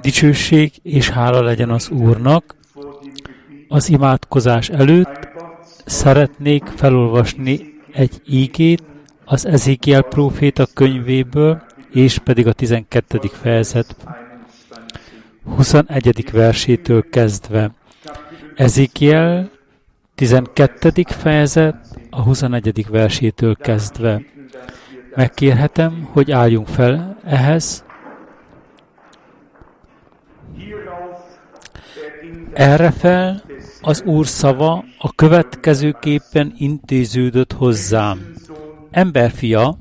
Dicsőség és hála legyen az Úrnak. Az imádkozás előtt szeretnék felolvasni egy ígét az Ezekiel próféta könyvéből, és pedig a 12. fejezet 21. versétől kezdve. Ezekiel 12. fejezet a 21. versétől kezdve. Megkérhetem, hogy álljunk fel ehhez. Erre fel az Úr szava a következőképpen intéződött hozzám. Emberfia,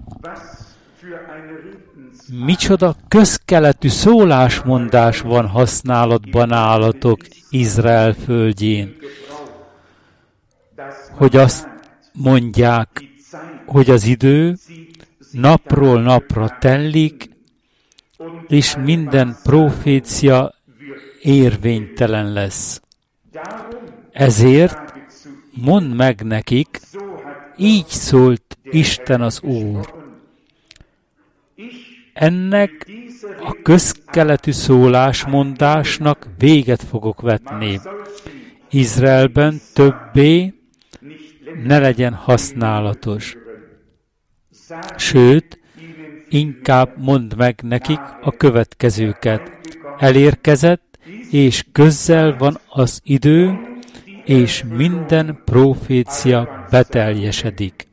micsoda közkeletű szólásmondás van használatban állatok Izrael földjén, hogy azt mondják, hogy az idő napról napra tellik, és minden profécia érvénytelen lesz. Ezért mondd meg nekik, így szólt Isten az Úr. Ennek a közkeletű szólásmondásnak véget fogok vetni. Izraelben többé ne legyen használatos. Sőt, inkább mondd meg nekik a következőket. Elérkezett, és közel van az idő, és minden profécia beteljesedik.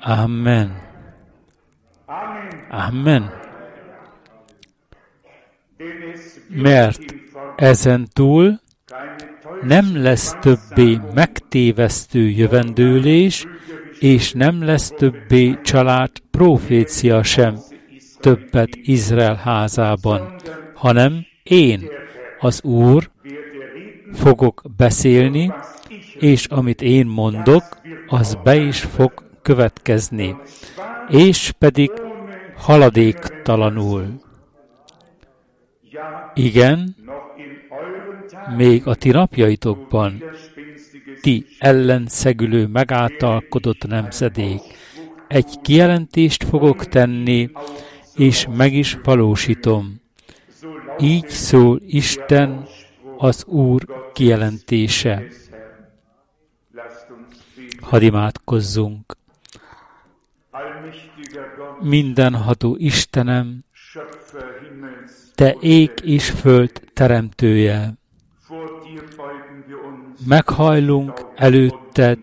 Amen. Amen. Mert ezen túl nem lesz többé megtévesztő jövendőlés, és nem lesz többé család profécia sem többet Izrael házában, hanem én, az Úr, fogok beszélni, és amit én mondok, az be is fog következni, és pedig haladéktalanul. Igen, még a ti napjaitokban ti ellenszegülő megáltalkodott nemzedék, egy kijelentést fogok tenni, és meg is valósítom. Így szól Isten, az Úr kijelentése. Hadd imádkozzunk. Mindenható Istenem, Te ég és föld teremtője, meghajlunk előtted,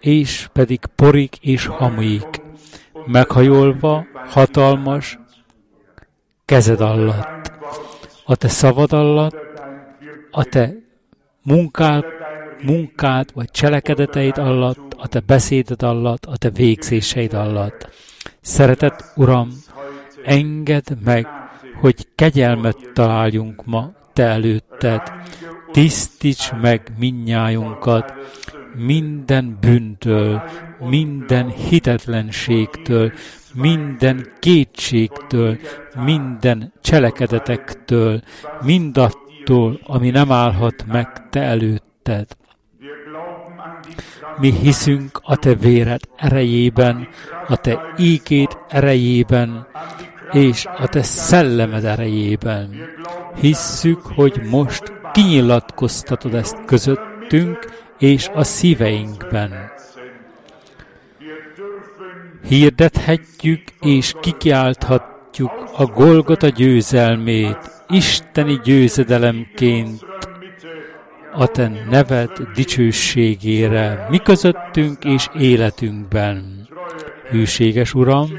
és pedig porik és hamujik, meghajolva hatalmas kezed alatt, a te szavad alatt, a te munkál, munkád vagy cselekedeteid alatt, a te beszéded alatt, a te végzéseid alatt. Szeretett Uram, engedd meg, hogy kegyelmet találjunk ma Te előtted. Tisztíts meg minnyájunkat minden bűntől, minden hitetlenségtől, minden kétségtől, minden cselekedetektől, mindattól, ami nem állhat meg Te előtted. Mi hiszünk a Te véred erejében, a Te ígét erejében, és a Te szellemed erejében. Hisszük, hogy most kinyilatkoztatod ezt közöttünk és a szíveinkben. Hirdethetjük és kikiálthatjuk a Golgota győzelmét, Isteni győzedelemként a Te neved dicsőségére, mi közöttünk és életünkben. Hűséges Uram,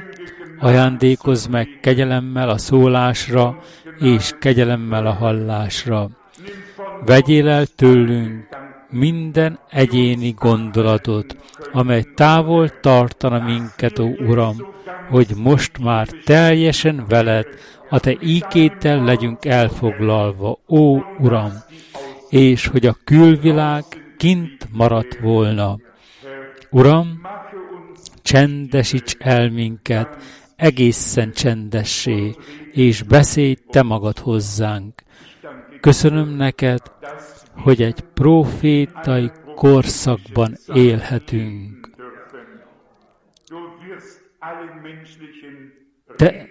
ajándékozz meg kegyelemmel a szólásra és kegyelemmel a hallásra. Vegyél el tőlünk minden egyéni gondolatot, amely távol tartana minket, ó Uram, hogy most már teljesen veled, a Te íkéttel legyünk elfoglalva, ó Uram, és hogy a külvilág kint maradt volna. Uram, csendesíts el minket, egészen csendessé, és beszélj Te magad hozzánk. Köszönöm neked, hogy egy profétai korszakban élhetünk. te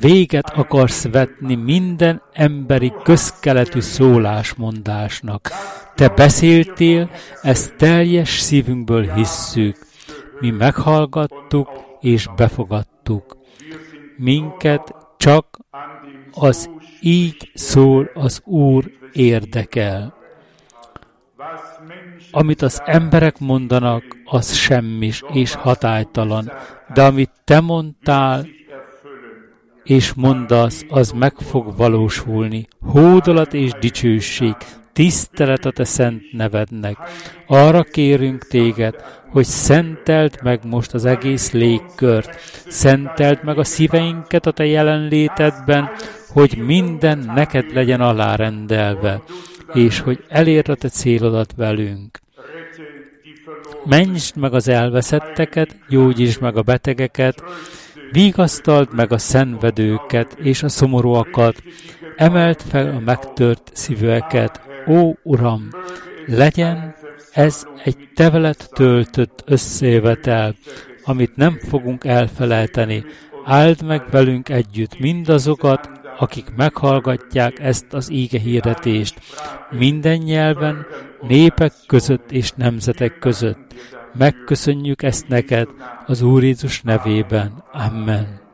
véget akarsz vetni minden emberi közkeletű szólásmondásnak. Te beszéltél, ezt teljes szívünkből hisszük. Mi meghallgattuk és befogadtuk. Minket csak az így szól az Úr érdekel. Amit az emberek mondanak, az semmis és hatálytalan, de amit te mondtál, és mondasz, az meg fog valósulni. Hódolat és dicsőség, tisztelet a te szent nevednek. Arra kérünk téged, hogy szenteld meg most az egész légkört, szenteld meg a szíveinket a te jelenlétedben, hogy minden neked legyen alárendelve, és hogy elérd a te célodat velünk. Mentsd meg az elveszetteket, gyógyítsd meg a betegeket, vigasztald meg a szenvedőket és a szomorúakat, emelt fel a megtört szívőeket, ó Uram, legyen ez egy tevelet töltött összejövetel, amit nem fogunk elfelejteni. Áld meg velünk együtt mindazokat, akik meghallgatják ezt az íge hirdetést, minden nyelven, népek között és nemzetek között. Megköszönjük ezt neked az Úr Jézus nevében. Amen.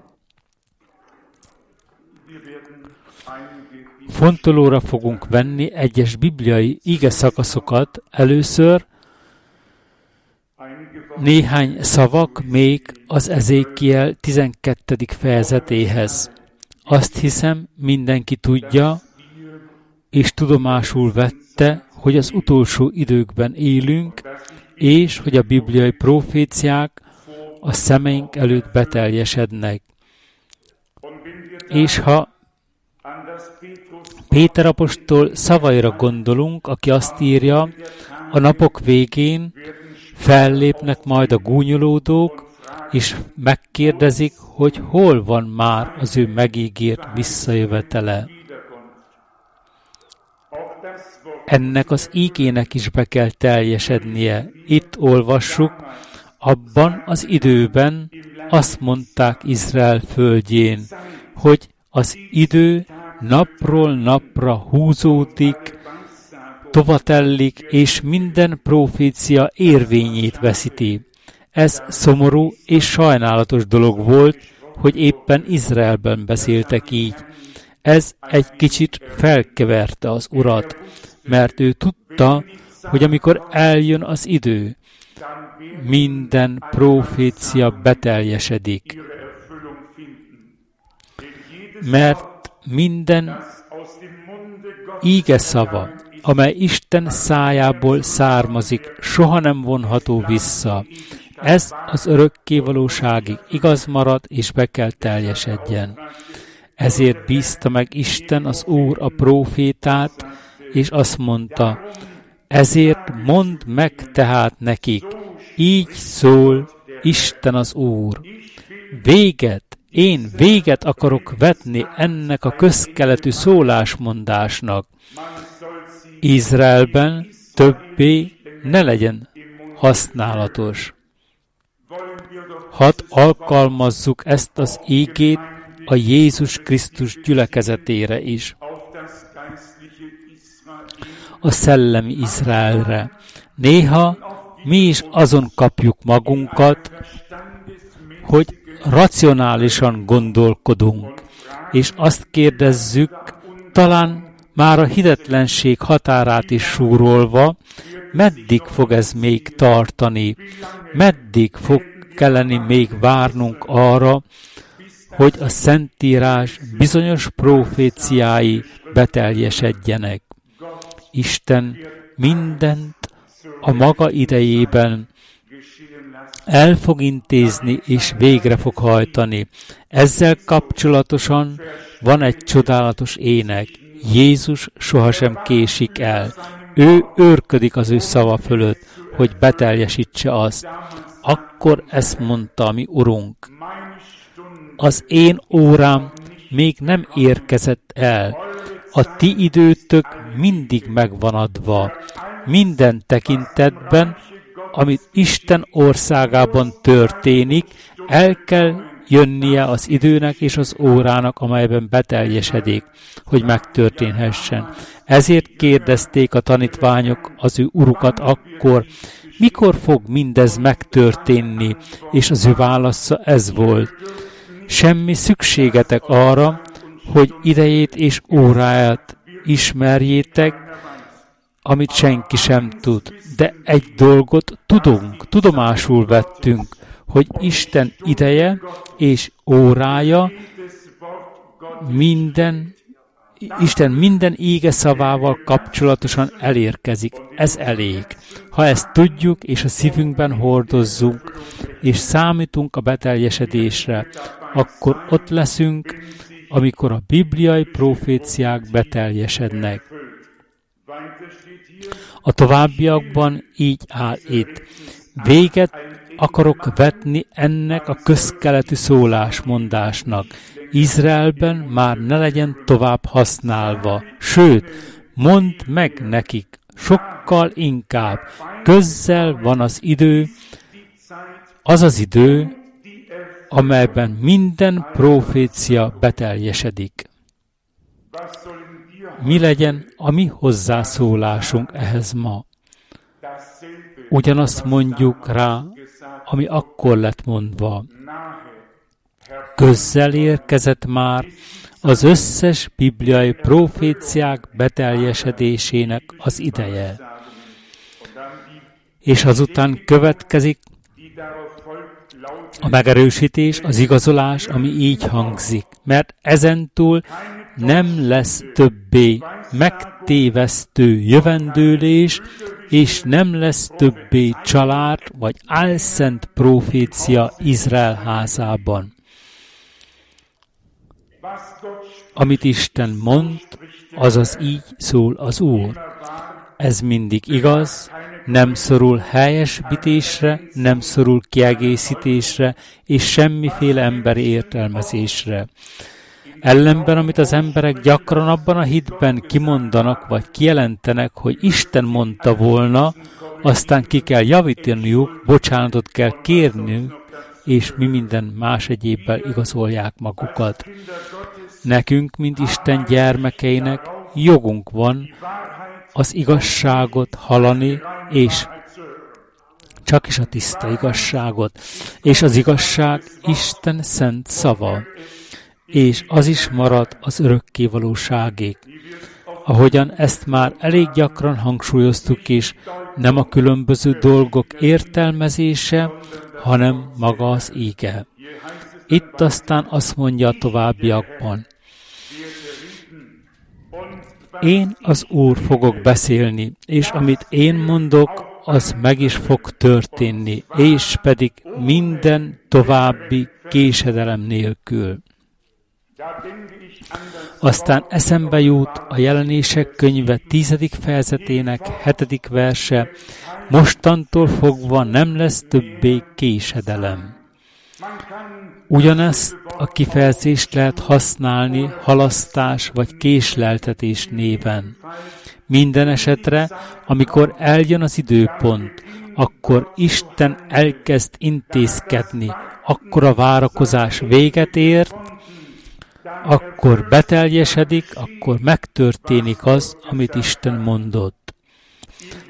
Fontolóra fogunk venni egyes bibliai ige szakaszokat. Először néhány szavak még az Ezékiel 12. fejezetéhez. Azt hiszem, mindenki tudja, és tudomásul vette, hogy az utolsó időkben élünk, és hogy a bibliai proféciák a szemeink előtt beteljesednek. És ha Péter apostol szavaira gondolunk, aki azt írja, a napok végén fellépnek majd a gúnyolódók, és megkérdezik, hogy hol van már az ő megígért visszajövetele. Ennek az ígének is be kell teljesednie. Itt olvassuk, abban az időben azt mondták Izrael földjén, hogy az idő napról napra húzódik, tovatellik, és minden profécia érvényét veszíti. Ez szomorú és sajnálatos dolog volt, hogy éppen Izraelben beszéltek így. Ez egy kicsit felkeverte az urat, mert ő tudta, hogy amikor eljön az idő, minden profécia beteljesedik. Mert minden íge szava, amely Isten szájából származik, soha nem vonható vissza. Ez az örökké valóságig igaz marad, és be kell teljesedjen. Ezért bízta meg Isten az Úr a prófétát, és azt mondta, ezért mondd meg tehát nekik, így szól Isten az Úr. Véget, én véget akarok vetni ennek a közkeletű szólásmondásnak. Izraelben többé ne legyen használatos. Hadd alkalmazzuk ezt az ígét a Jézus Krisztus gyülekezetére is. A szellemi Izraelre. Néha mi is azon kapjuk magunkat, hogy racionálisan gondolkodunk, és azt kérdezzük, talán már a hidetlenség határát is súrolva, meddig fog ez még tartani, meddig fog kelleni még várnunk arra, hogy a Szentírás bizonyos proféciái beteljesedjenek. Isten mindent a maga idejében el fog intézni és végre fog hajtani. Ezzel kapcsolatosan van egy csodálatos ének. Jézus sohasem késik el. Ő őrködik az ő szava fölött, hogy beteljesítse azt. Akkor ezt mondta a mi Urunk. Az én órám még nem érkezett el. A ti időtök mindig megvan adva. Minden tekintetben, amit Isten országában történik, el kell jönnie az időnek és az órának, amelyben beteljesedik, hogy megtörténhessen. Ezért kérdezték a tanítványok az ő urukat akkor, mikor fog mindez megtörténni, és az ő válasza ez volt. Semmi szükségetek arra, hogy idejét és óráját ismerjétek, amit senki sem tud. De egy dolgot tudunk, tudomásul vettünk, hogy Isten ideje és órája minden Isten minden ége szavával kapcsolatosan elérkezik. Ez elég. Ha ezt tudjuk, és a szívünkben hordozzunk, és számítunk a beteljesedésre, akkor ott leszünk, amikor a bibliai proféciák beteljesednek. A továbbiakban így áll itt. Véget akarok vetni ennek a közkeletű szólásmondásnak. Izraelben már ne legyen tovább használva. Sőt, mondd meg nekik, sokkal inkább. Közzel van az idő, az az idő, amelyben minden profécia beteljesedik. Mi legyen a mi hozzászólásunk ehhez ma? Ugyanazt mondjuk rá, ami akkor lett mondva. Közzel érkezett már az összes bibliai proféciák beteljesedésének az ideje. És azután következik a megerősítés, az igazolás, ami így hangzik, mert ezentúl nem lesz többé megtévesztő jövendőlés, és nem lesz többé család vagy álszent profécia Izrael házában. Amit Isten mond, azaz így szól az Úr. Ez mindig igaz, nem szorul helyesbítésre, nem szorul kiegészítésre, és semmiféle emberi értelmezésre. Ellenben, amit az emberek gyakran abban a hitben kimondanak, vagy kijelentenek, hogy Isten mondta volna, aztán ki kell javítaniuk, bocsánatot kell kérniük, és mi minden más egyébbel igazolják magukat. Nekünk, mint Isten gyermekeinek, jogunk van az igazságot halani, és csak is a tiszta igazságot, és az igazság Isten szent szava, és az is marad az örökké valóságig. Ahogyan ezt már elég gyakran hangsúlyoztuk is, nem a különböző dolgok értelmezése, hanem maga az íge. Itt aztán azt mondja a továbbiakban, én az Úr fogok beszélni, és amit én mondok, az meg is fog történni, és pedig minden további késedelem nélkül. Aztán eszembe jut a jelenések könyve tízedik fejezetének hetedik verse, mostantól fogva nem lesz többé késedelem. Ugyanezt a kifejezést lehet használni halasztás vagy késleltetés néven. Minden esetre, amikor eljön az időpont, akkor Isten elkezd intézkedni, akkor a várakozás véget ért, akkor beteljesedik, akkor megtörténik az, amit Isten mondott.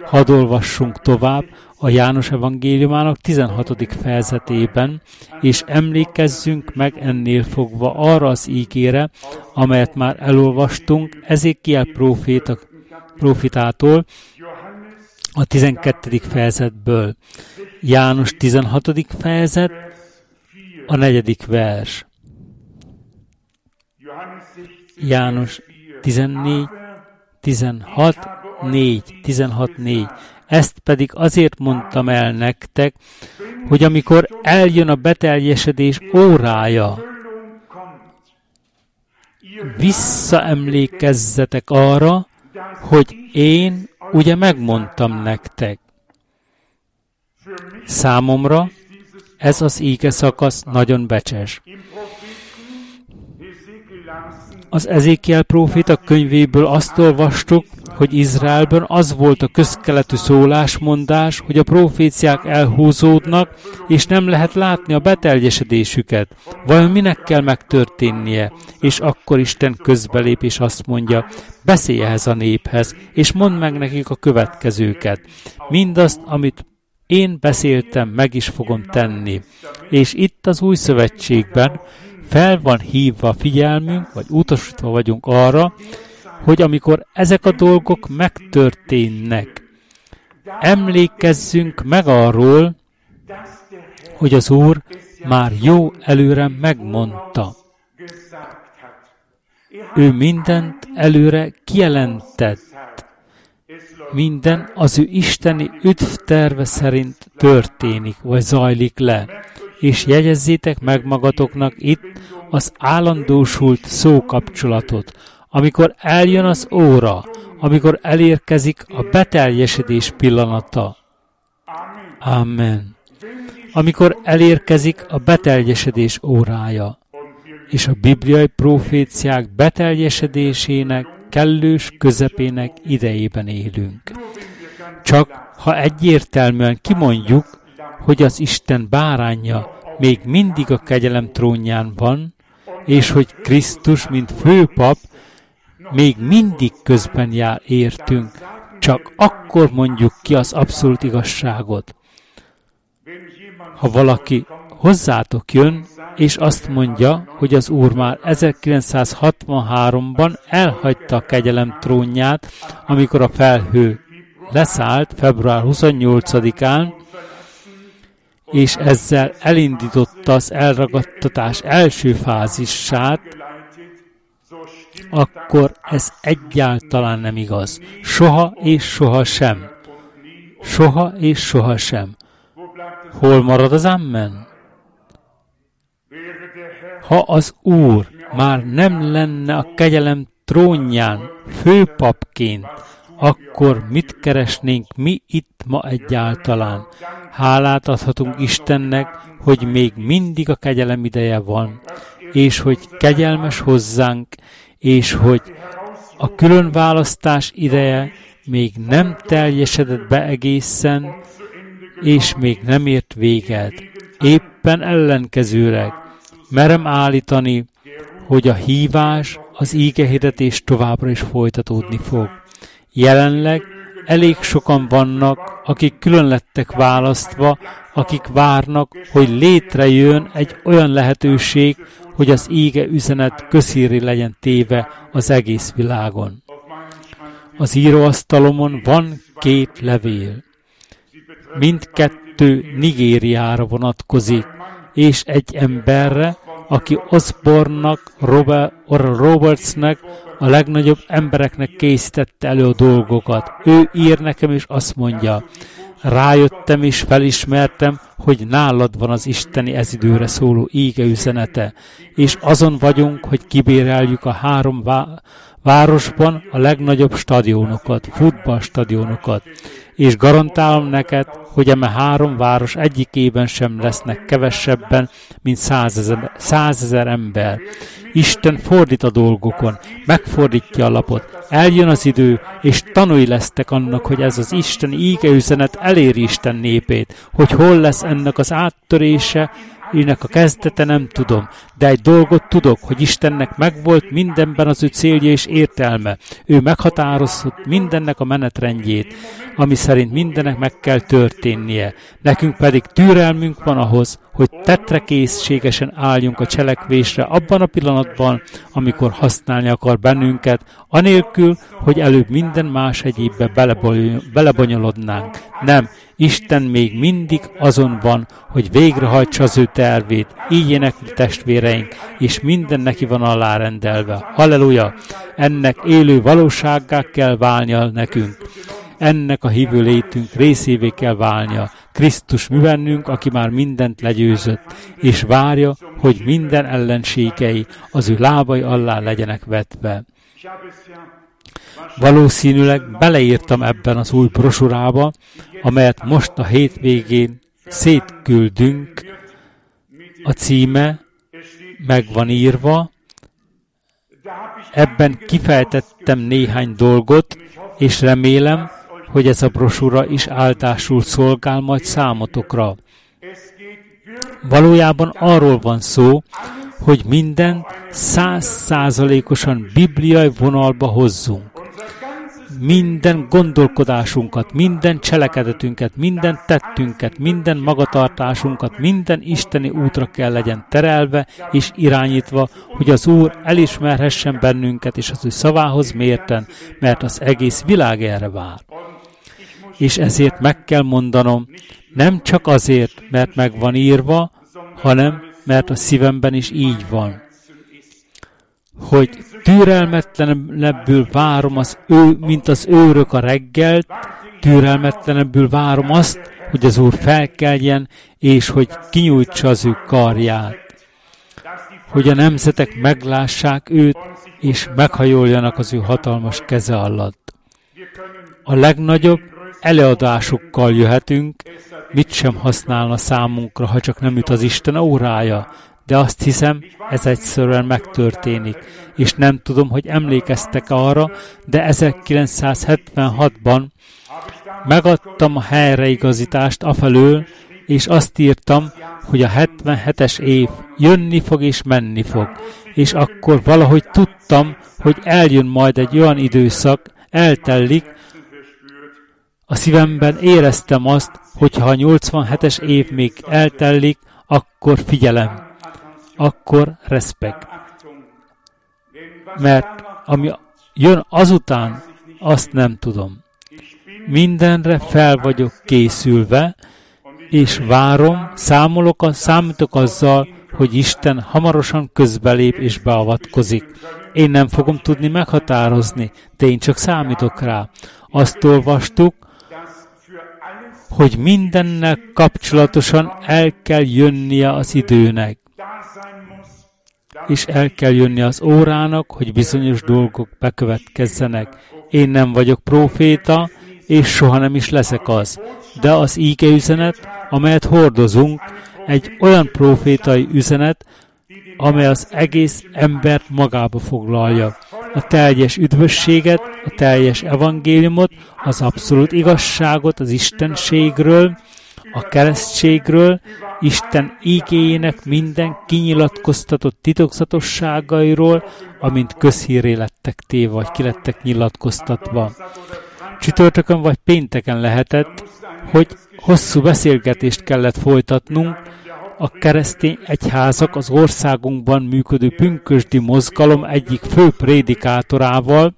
Hadd olvassunk tovább a János evangéliumának 16. fejezetében, és emlékezzünk meg ennél fogva arra az ígére, amelyet már elolvastunk Ezékiel proféta, profitától, a 12. fejezetből. János 16. fejezet, a negyedik vers. János 14, 16, 4, 16, 4. Ezt pedig azért mondtam el nektek, hogy amikor eljön a beteljesedés órája, visszaemlékezzetek arra, hogy én ugye megmondtam nektek. Számomra ez az íge szakasz nagyon becses. Az Ezékiel próféta könyvéből azt olvastuk, hogy Izraelben az volt a közkeletű szólásmondás, hogy a proféciák elhúzódnak, és nem lehet látni a beteljesedésüket. Vajon minek kell megtörténnie? És akkor Isten közbelép és azt mondja, beszélj ehhez a néphez, és mondd meg nekik a következőket. Mindazt, amit én beszéltem, meg is fogom tenni. És itt az új szövetségben fel van hívva a figyelmünk, vagy utasítva vagyunk arra, hogy amikor ezek a dolgok megtörténnek, emlékezzünk meg arról, hogy az Úr már jó előre megmondta. Ő mindent előre kijelentett. Minden az ő isteni üdvterve szerint történik, vagy zajlik le. És jegyezzétek meg magatoknak itt az állandósult szókapcsolatot, amikor eljön az óra, amikor elérkezik a beteljesedés pillanata. Amen. Amikor elérkezik a beteljesedés órája, és a bibliai proféciák beteljesedésének kellős közepének idejében élünk. Csak ha egyértelműen kimondjuk, hogy az Isten bárányja még mindig a kegyelem trónján van, és hogy Krisztus, mint főpap, még mindig közben jár értünk, csak akkor mondjuk ki az abszolút igazságot. Ha valaki hozzátok jön, és azt mondja, hogy az Úr már 1963-ban elhagyta a kegyelem trónját, amikor a felhő leszállt február 28-án, és ezzel elindította az elragadtatás első fázisát, akkor ez egyáltalán nem igaz. Soha és soha sem. Soha és soha sem. Hol marad az Amen? Ha az Úr már nem lenne a kegyelem trónján, főpapként, akkor mit keresnénk mi itt ma egyáltalán? Hálát adhatunk Istennek, hogy még mindig a kegyelem ideje van, és hogy kegyelmes hozzánk, és hogy a külön választás ideje még nem teljesedett be egészen, és még nem ért véget. Éppen ellenkezőleg merem állítani, hogy a hívás, az ígehirdetés továbbra is folytatódni fog. Jelenleg elég sokan vannak, akik külön lettek választva, akik várnak, hogy létrejön egy olyan lehetőség, hogy az ége üzenet közhíri legyen téve az egész világon. Az íróasztalomon van két levél. Mindkettő Nigériára vonatkozik, és egy emberre, aki Osborne-nak, Robert, Robertsnek, a legnagyobb embereknek készítette elő a dolgokat. Ő ír nekem, és azt mondja, rájöttem és felismertem, hogy nálad van az isteni ezidőre szóló ége üzenete, és azon vagyunk, hogy kibéreljük a három vá- városban a legnagyobb stadionokat, futballstadionokat, és garantálom neked, hogy eme három város egyikében sem lesznek kevesebben, mint százezer, százezer ember. Isten fordít a dolgokon, megfordítja a lapot, eljön az idő, és tanulj lesztek annak, hogy ez az Isten íge üzenet eléri Isten népét, hogy hol lesz ennek az áttörése, ennek a kezdete nem tudom, de egy dolgot tudok, hogy Istennek megvolt mindenben az ő célja és értelme. Ő meghatározott mindennek a menetrendjét, ami szerint mindennek meg kell történnie. Nekünk pedig türelmünk van ahhoz, hogy tetrekészségesen álljunk a cselekvésre abban a pillanatban, amikor használni akar bennünket, anélkül, hogy előbb minden más egyébbe belebonyolodnánk. Nem, Isten még mindig azon van, hogy végrehajtsa az ő tervét, így énekli testvéreink, és minden neki van alárendelve. Halleluja! Ennek élő valósággá kell válnia nekünk. Ennek a hívő létünk részévé kell válnia. Krisztus mi bennünk, aki már mindent legyőzött, és várja, hogy minden ellenségei az ő lábai alá legyenek vetve. Valószínűleg beleírtam ebben az új brosurába, amelyet most a hétvégén szétküldünk. A címe meg van írva, ebben kifejtettem néhány dolgot, és remélem, hogy ez a brosúra is áldásul szolgál majd számotokra. Valójában arról van szó, hogy minden százszázalékosan bibliai vonalba hozzunk. Minden gondolkodásunkat, minden cselekedetünket, minden tettünket, minden magatartásunkat, minden isteni útra kell legyen terelve és irányítva, hogy az Úr elismerhessen bennünket és az ő szavához mérten, mert az egész világ erre vár. És ezért meg kell mondanom, nem csak azért, mert meg van írva, hanem mert a szívemben is így van. Hogy türelmetlenebbül várom az ő, mint az őrök a reggelt, türelmetlenebbül várom azt, hogy az Úr felkeljen, és hogy kinyújtsa az ő karját. Hogy a nemzetek meglássák őt, és meghajoljanak az ő hatalmas keze alatt. A legnagyobb előadásokkal jöhetünk, mit sem használna számunkra, ha csak nem jut az Isten órája, de azt hiszem, ez egyszerűen megtörténik, és nem tudom, hogy emlékeztek arra, de 1976-ban megadtam a helyreigazítást afelől, és azt írtam, hogy a 77-es év jönni fog és menni fog, és akkor valahogy tudtam, hogy eljön majd egy olyan időszak, eltellik, a szívemben éreztem azt, hogy ha a 87-es év még eltellik, akkor figyelem, akkor respekt. Mert ami jön azután, azt nem tudom. Mindenre fel vagyok készülve, és várom, számolok, számítok azzal, hogy Isten hamarosan közbelép és beavatkozik. Én nem fogom tudni meghatározni, de én csak számítok rá. Azt olvastuk, hogy mindennel kapcsolatosan el kell jönnie az időnek, és el kell jönni az órának, hogy bizonyos dolgok bekövetkezzenek. Én nem vagyok proféta, és soha nem is leszek az. De az íge üzenet, amelyet hordozunk, egy olyan profétai üzenet, amely az egész embert magába foglalja. A teljes üdvösséget, a teljes evangéliumot, az abszolút igazságot az Istenségről, a keresztségről, Isten ígéjének minden kinyilatkoztatott titokzatosságairól, amint közhíré lettek téve, vagy ki lettek nyilatkoztatva. Csütörtökön vagy pénteken lehetett, hogy hosszú beszélgetést kellett folytatnunk, a keresztény egyházak az országunkban működő pünkösdi mozgalom egyik fő prédikátorával,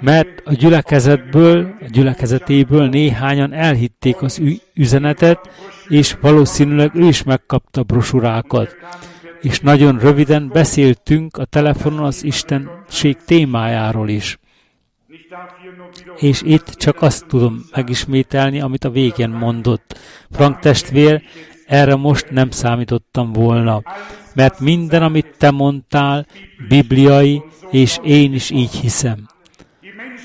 mert a gyülekezetből, a gyülekezetéből néhányan elhitték az üzenetet, és valószínűleg ő is megkapta brosurákat. És nagyon röviden beszéltünk a telefonon az Istenség témájáról is. És itt csak azt tudom megismételni, amit a végén mondott. Frank testvér erre most nem számítottam volna, mert minden, amit te mondtál, bibliai, és én is így hiszem.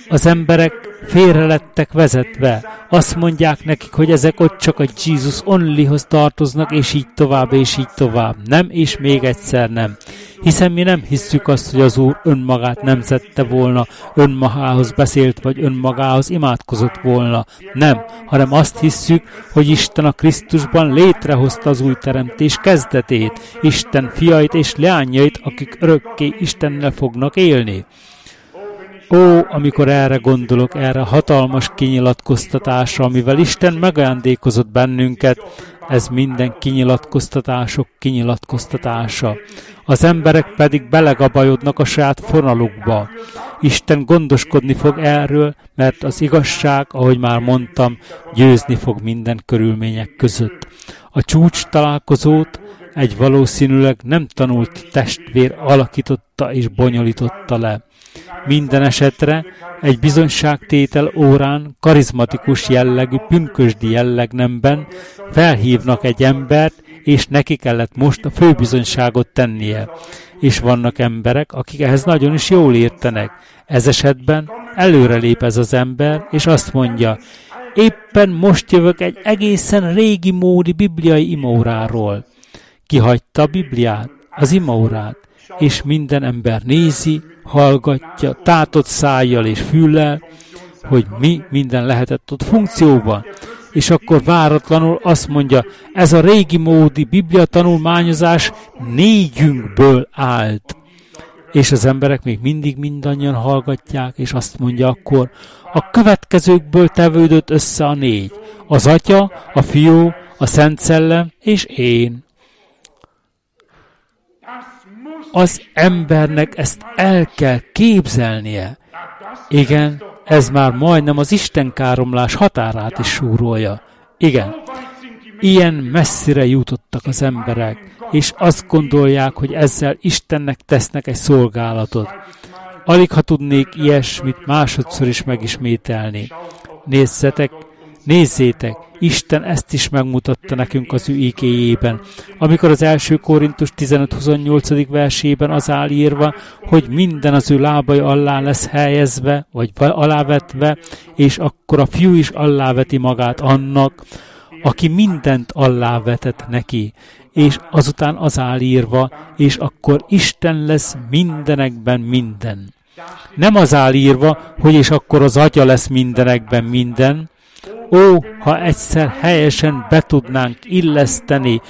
Az emberek félre lettek vezetve. Azt mondják nekik, hogy ezek ott csak a Jesus Onlyhoz tartoznak, és így tovább, és így tovább. Nem, és még egyszer nem. Hiszen mi nem hisszük azt, hogy az Úr önmagát nem zette volna, önmagához beszélt, vagy önmagához imádkozott volna. Nem, hanem azt hisszük, hogy Isten a Krisztusban létrehozta az új teremtés kezdetét, Isten fiait és leányait, akik örökké Istennel fognak élni. Ó, amikor erre gondolok, erre a hatalmas kinyilatkoztatásra, amivel Isten megajándékozott bennünket, ez minden kinyilatkoztatások kinyilatkoztatása. Az emberek pedig belegabajodnak a saját fonalukba. Isten gondoskodni fog erről, mert az igazság, ahogy már mondtam, győzni fog minden körülmények között. A csúcs találkozót egy valószínűleg nem tanult testvér alakította és bonyolította le. Minden esetre egy bizonyságtétel órán karizmatikus jellegű pünkösdi jellegnemben felhívnak egy embert, és neki kellett most a főbizonyságot tennie. És vannak emberek, akik ehhez nagyon is jól értenek. Ez esetben előrelép ez az ember, és azt mondja, éppen most jövök egy egészen régi módi bibliai imóráról. Kihagyta a Bibliát, az imaórát, és minden ember nézi, hallgatja, tátott szájjal és füllel, hogy mi minden lehetett ott funkcióban. És akkor váratlanul azt mondja, ez a régi módi biblia tanulmányozás négyünkből állt. És az emberek még mindig mindannyian hallgatják, és azt mondja akkor, a következőkből tevődött össze a négy. Az atya, a fiú, a szent szellem és én. Az embernek ezt el kell képzelnie. Igen, ez már majdnem az istenkáromlás határát is súrolja. Igen, ilyen messzire jutottak az emberek, és azt gondolják, hogy ezzel Istennek tesznek egy szolgálatot. Alig ha tudnék ilyesmit másodszor is megismételni. Nézzetek, nézzétek, Isten ezt is megmutatta nekünk az ő íkéjében, amikor az első Korintus 15-28. versében az áll írva, hogy minden az ő lábai alá lesz helyezve, vagy alávetve, és akkor a fiú is aláveti magát annak, aki mindent allávetett neki, és azután az áll írva, és akkor Isten lesz mindenekben minden. Nem az áll írva, hogy és akkor az atya lesz mindenekben minden, Ó, ha egyszer helyesen be tudnánk illeszteni,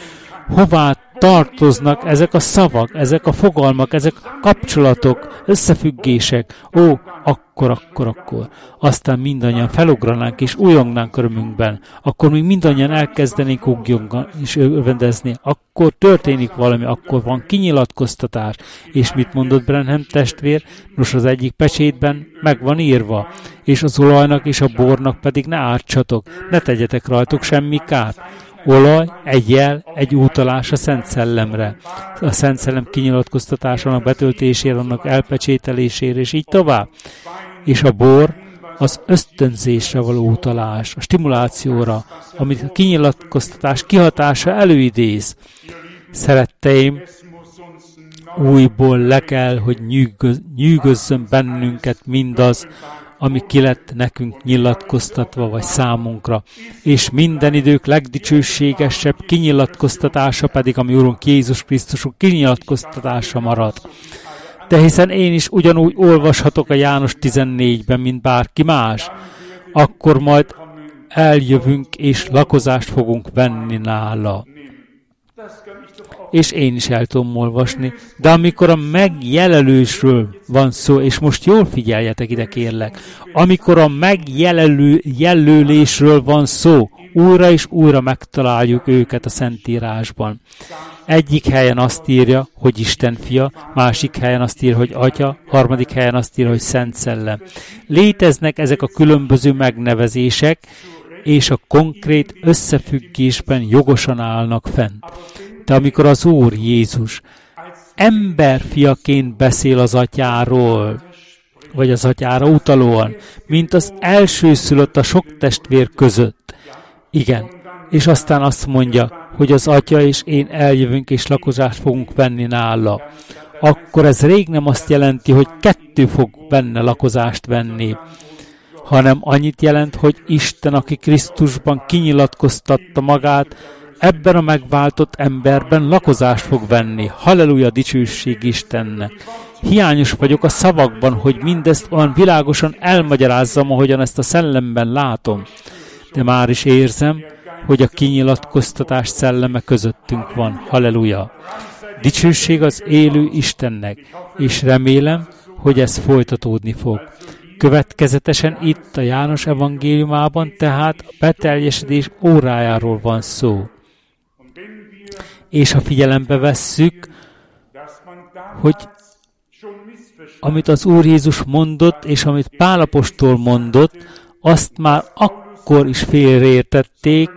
hová tartoznak ezek a szavak, ezek a fogalmak, ezek a kapcsolatok, összefüggések. Ó, akkor, akkor, akkor. Aztán mindannyian felugranánk és újongnánk örömünkben. Akkor még mindannyian elkezdenénk ugjongani és örvendezni. Akkor történik valami, akkor van kinyilatkoztatás. És mit mondott Brenham testvér? Nos, az egyik pecsétben meg van írva. És az olajnak és a bornak pedig ne ártsatok, ne tegyetek rajtuk semmi kárt olaj, egy jel, egy útalás a Szent Szellemre, a Szent Szellem kinyilatkoztatásának betöltésére, annak elpecsételésére, és így tovább. És a bor az ösztönzésre való utalás, a stimulációra, amit a kinyilatkoztatás kihatása előidéz. Szeretteim, újból le kell, hogy nyűgözzön bennünket mindaz, ami ki lett nekünk nyilatkoztatva vagy számunkra, és minden idők legdicsőségesebb kinyilatkoztatása pedig, ami Urunk Jézus Krisztusunk kinyilatkoztatása marad. De hiszen én is ugyanúgy olvashatok a János 14-ben, mint bárki más, akkor majd eljövünk és lakozást fogunk venni nála és én is el tudom olvasni, de amikor a megjelölésről van szó, és most jól figyeljetek ide kérlek, amikor a megjelölésről van szó, újra és újra megtaláljuk őket a Szentírásban. Egyik helyen azt írja, hogy Isten fia, másik helyen azt írja, hogy atya, harmadik helyen azt írja, hogy Szent Szellem. Léteznek ezek a különböző megnevezések, és a konkrét összefüggésben jogosan állnak fent. De amikor az Úr Jézus emberfiaként beszél az atyáról, vagy az atyára utalóan, mint az elsőszülött a sok testvér között. Igen, és aztán azt mondja, hogy az atya és én eljövünk és lakozást fogunk venni nála. Akkor ez rég nem azt jelenti, hogy kettő fog benne lakozást venni, hanem annyit jelent, hogy Isten, aki Krisztusban kinyilatkoztatta magát, ebben a megváltott emberben lakozást fog venni. Halleluja, dicsőség Istennek! Hiányos vagyok a szavakban, hogy mindezt olyan világosan elmagyarázzam, ahogyan ezt a szellemben látom. De már is érzem, hogy a kinyilatkoztatás szelleme közöttünk van. Halleluja! Dicsőség az élő Istennek, és remélem, hogy ez folytatódni fog. Következetesen itt a János evangéliumában tehát a beteljesedés órájáról van szó és ha figyelembe vesszük, hogy amit az Úr Jézus mondott, és amit Pálapostól mondott, azt már akkor is félreértették,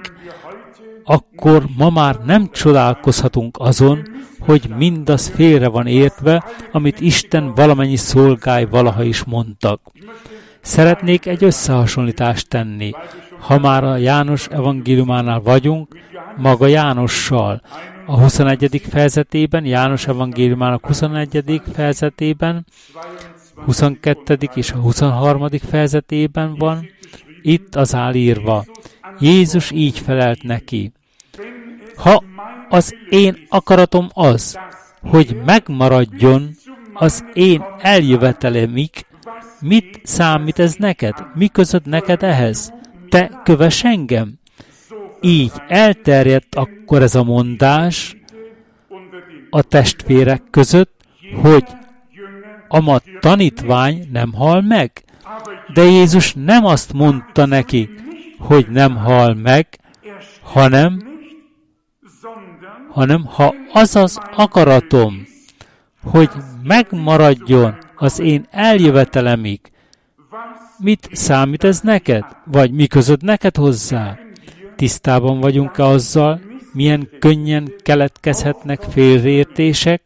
akkor ma már nem csodálkozhatunk azon, hogy mindaz félre van értve, amit Isten valamennyi szolgály valaha is mondtak. Szeretnék egy összehasonlítást tenni. Ha már a János evangéliumánál vagyunk, maga Jánossal, a 21. fejezetében, János evangéliumának 21. fejezetében, 22. és a 23. fejezetében van, itt az áll írva. Jézus így felelt neki. Ha az én akaratom az, hogy megmaradjon az én eljövetelemig, mit számít ez neked? Mi között neked ehhez? Te köves engem? Így elterjedt akkor ez a mondás a testvérek között, hogy a ma tanítvány nem hal meg. De Jézus nem azt mondta neki, hogy nem hal meg, hanem, hanem ha az az akaratom, hogy megmaradjon az én eljövetelemig, mit számít ez neked? Vagy mi között neked hozzá? Tisztában vagyunk-e azzal, milyen könnyen keletkezhetnek félreértések,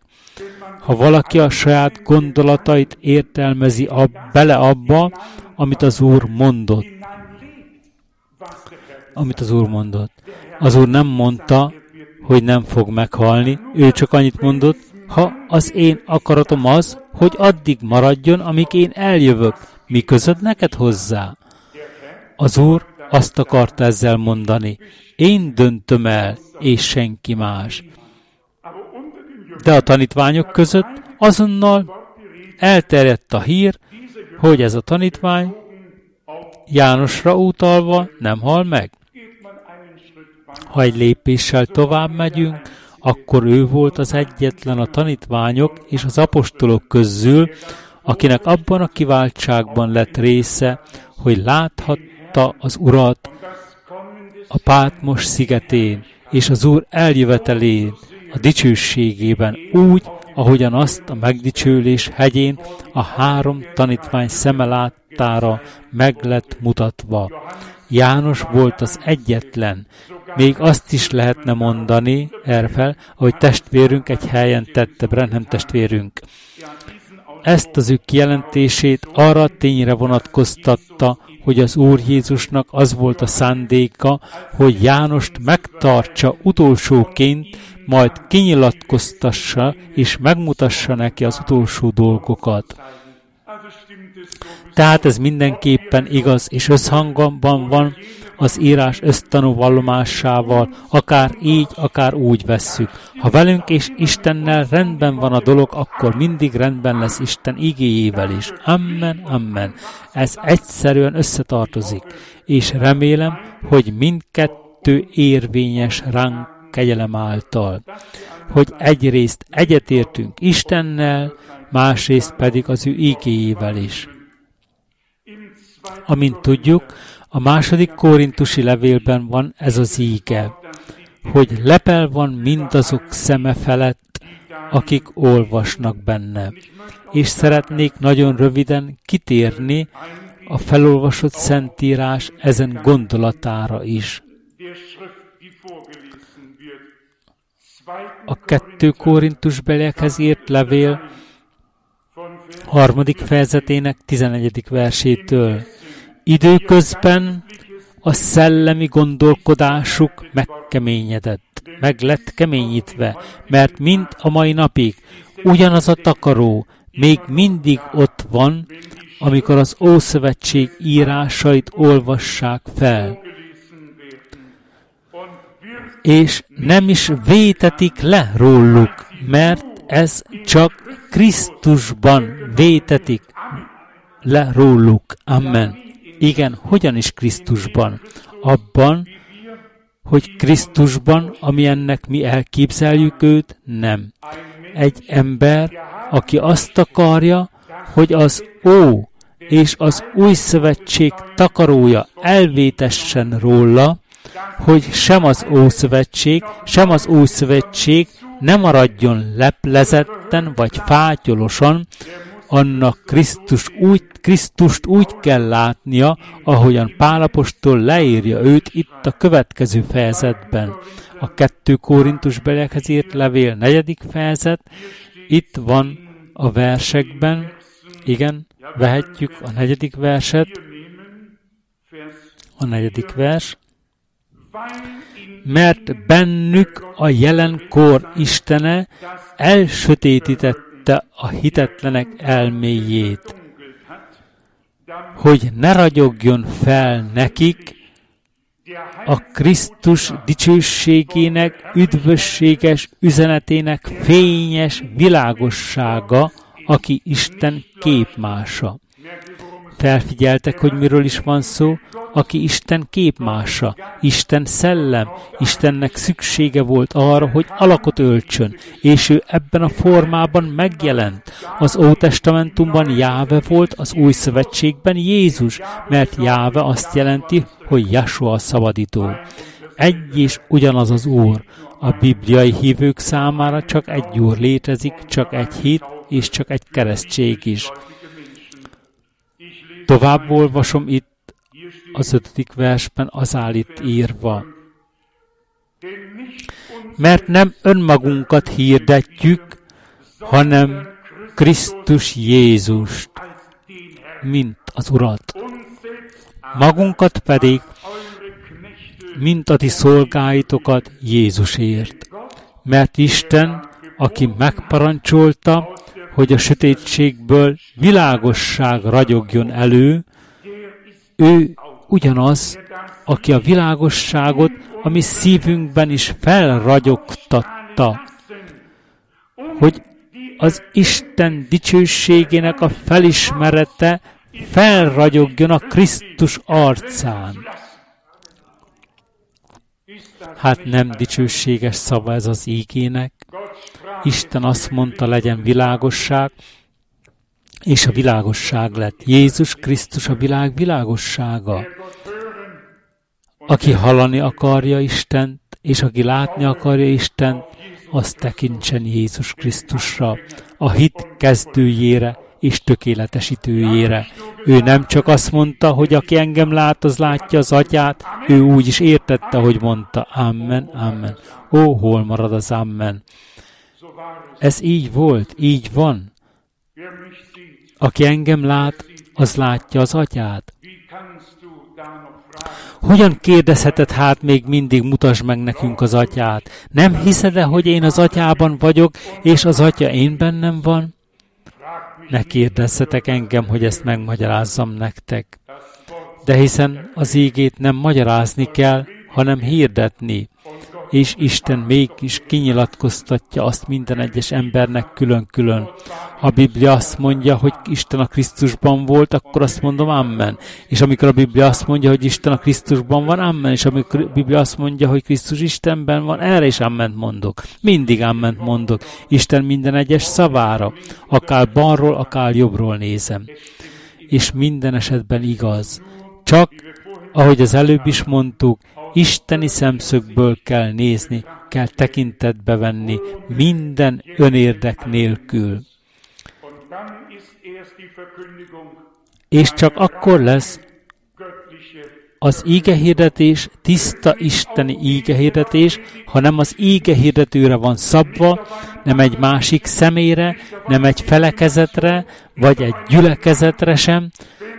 ha valaki a saját gondolatait értelmezi ab, bele abba, amit az Úr mondott. Amit az Úr mondott. Az Úr nem mondta, hogy nem fog meghalni, ő csak annyit mondott, ha az én akaratom az, hogy addig maradjon, amíg én eljövök, mi között neked hozzá? Az Úr azt akarta ezzel mondani, én döntöm el, és senki más. De a tanítványok között azonnal elterjedt a hír, hogy ez a tanítvány Jánosra utalva nem hal meg. Ha egy lépéssel tovább megyünk, akkor ő volt az egyetlen a tanítványok és az apostolok közül, akinek abban a kiváltságban lett része, hogy láthatta az Urat a Pátmos szigetén, és az Úr eljövetelén, a dicsőségében úgy, ahogyan azt a megdicsőlés hegyén a három tanítvány szeme láttára meg lett mutatva. János volt az egyetlen, még azt is lehetne mondani erfel, ahogy testvérünk egy helyen tette, Brenham testvérünk. Ezt az ő kijelentését arra tényre vonatkoztatta, hogy az Úr Jézusnak az volt a szándéka, hogy Jánost megtartsa utolsóként, majd kinyilatkoztassa és megmutassa neki az utolsó dolgokat. Tehát ez mindenképpen igaz és összhangban van az írás ösztanú vallomásával, akár így, akár úgy vesszük. Ha velünk és Istennel rendben van a dolog, akkor mindig rendben lesz Isten igéjével is. Amen, amen. Ez egyszerűen összetartozik, és remélem, hogy mindkettő érvényes ránk kegyelem által, hogy egyrészt egyetértünk Istennel, másrészt pedig az ő igéjével is. Amint tudjuk, a második korintusi levélben van ez az íge, hogy lepel van mindazok szeme felett, akik olvasnak benne. És szeretnék nagyon röviden kitérni a felolvasott szentírás ezen gondolatára is. A kettő Korintus beliekhez írt levél harmadik fejezetének 11. versétől. Időközben a szellemi gondolkodásuk megkeményedett, meg lett keményítve, mert mind a mai napig ugyanaz a takaró még mindig ott van, amikor az Ószövetség írásait olvassák fel. És nem is vétetik le róluk, mert ez csak Krisztusban vétetik le róluk. Amen. Igen, hogyan is Krisztusban? Abban, hogy Krisztusban, ami ennek mi elképzeljük őt, nem. Egy ember, aki azt akarja, hogy az Ó és az új szövetség takarója elvétessen róla, hogy sem az Ószövetség, sem az Új Szövetség ne maradjon leplezetten vagy fátyolosan, annak Krisztus úgy, Krisztust úgy kell látnia, ahogyan Pálapostól leírja őt itt a következő fejezetben. A kettő Korintus belekhez írt levél negyedik fejezet, itt van a versekben, igen, vehetjük a negyedik verset, a negyedik vers, mert bennük a jelenkor Istene elsötétített megtette a hitetlenek elméjét, hogy ne ragyogjon fel nekik a Krisztus dicsőségének, üdvösséges üzenetének fényes világossága, aki Isten képmása. Felfigyeltek, hogy miről is van szó? Aki Isten képmása, Isten szellem, Istennek szüksége volt arra, hogy alakot öltsön, és ő ebben a formában megjelent. Az Ótestamentumban Jáve volt, az Új Szövetségben Jézus, mert Jáve azt jelenti, hogy Jasua a szabadító. Egy és ugyanaz az Úr. A bibliai hívők számára csak egy Úr létezik, csak egy hit és csak egy keresztség is. Tovább olvasom itt az ötödik versben az áll itt írva. Mert nem önmagunkat hirdetjük, hanem Krisztus Jézust, mint az Urat. Magunkat pedig, mint a ti szolgáitokat Jézusért. Mert Isten, aki megparancsolta, hogy a sötétségből világosság ragyogjon elő, ő ugyanaz, aki a világosságot, ami szívünkben is felragyogtatta, hogy az Isten dicsőségének a felismerete felragyogjon a Krisztus arcán. Hát nem dicsőséges szava ez az ígének. Isten azt mondta, legyen világosság, és a világosság lett. Jézus Krisztus a világ világossága. Aki hallani akarja Istent, és aki látni akarja Istent, azt tekintsen Jézus Krisztusra, a hit kezdőjére és tökéletesítőjére. Ő nem csak azt mondta, hogy aki engem lát, az látja az atyát, ő úgy is értette, hogy mondta, Amen, Amen. Ó, hol marad az Amen? Ez így volt, így van. Aki engem lát, az látja az atyát. Hogyan kérdezheted hát még mindig mutasd meg nekünk az atyát? Nem hiszed-e, hogy én az atyában vagyok, és az atya én bennem van? Ne kérdezzetek engem, hogy ezt megmagyarázzam nektek. De hiszen az ígét nem magyarázni kell, hanem hirdetni és Isten mégis kinyilatkoztatja azt minden egyes embernek külön-külön. Ha a Biblia azt mondja, hogy Isten a Krisztusban volt, akkor azt mondom, Amen. És amikor a Biblia azt mondja, hogy Isten a Krisztusban van, Amen. És amikor a Biblia azt mondja, hogy Krisztus Istenben van, erre is Amen mondok. Mindig Amen mondok. Isten minden egyes szavára. Akár balról, akár jobbról nézem. És minden esetben igaz. Csak, ahogy az előbb is mondtuk, isteni szemszögből kell nézni, kell tekintetbe venni minden önérdek nélkül. És csak akkor lesz az ígehirdetés tiszta isteni ígehirdetés, ha nem az ígehirdetőre van szabva, nem egy másik szemére, nem egy felekezetre, vagy egy gyülekezetre sem,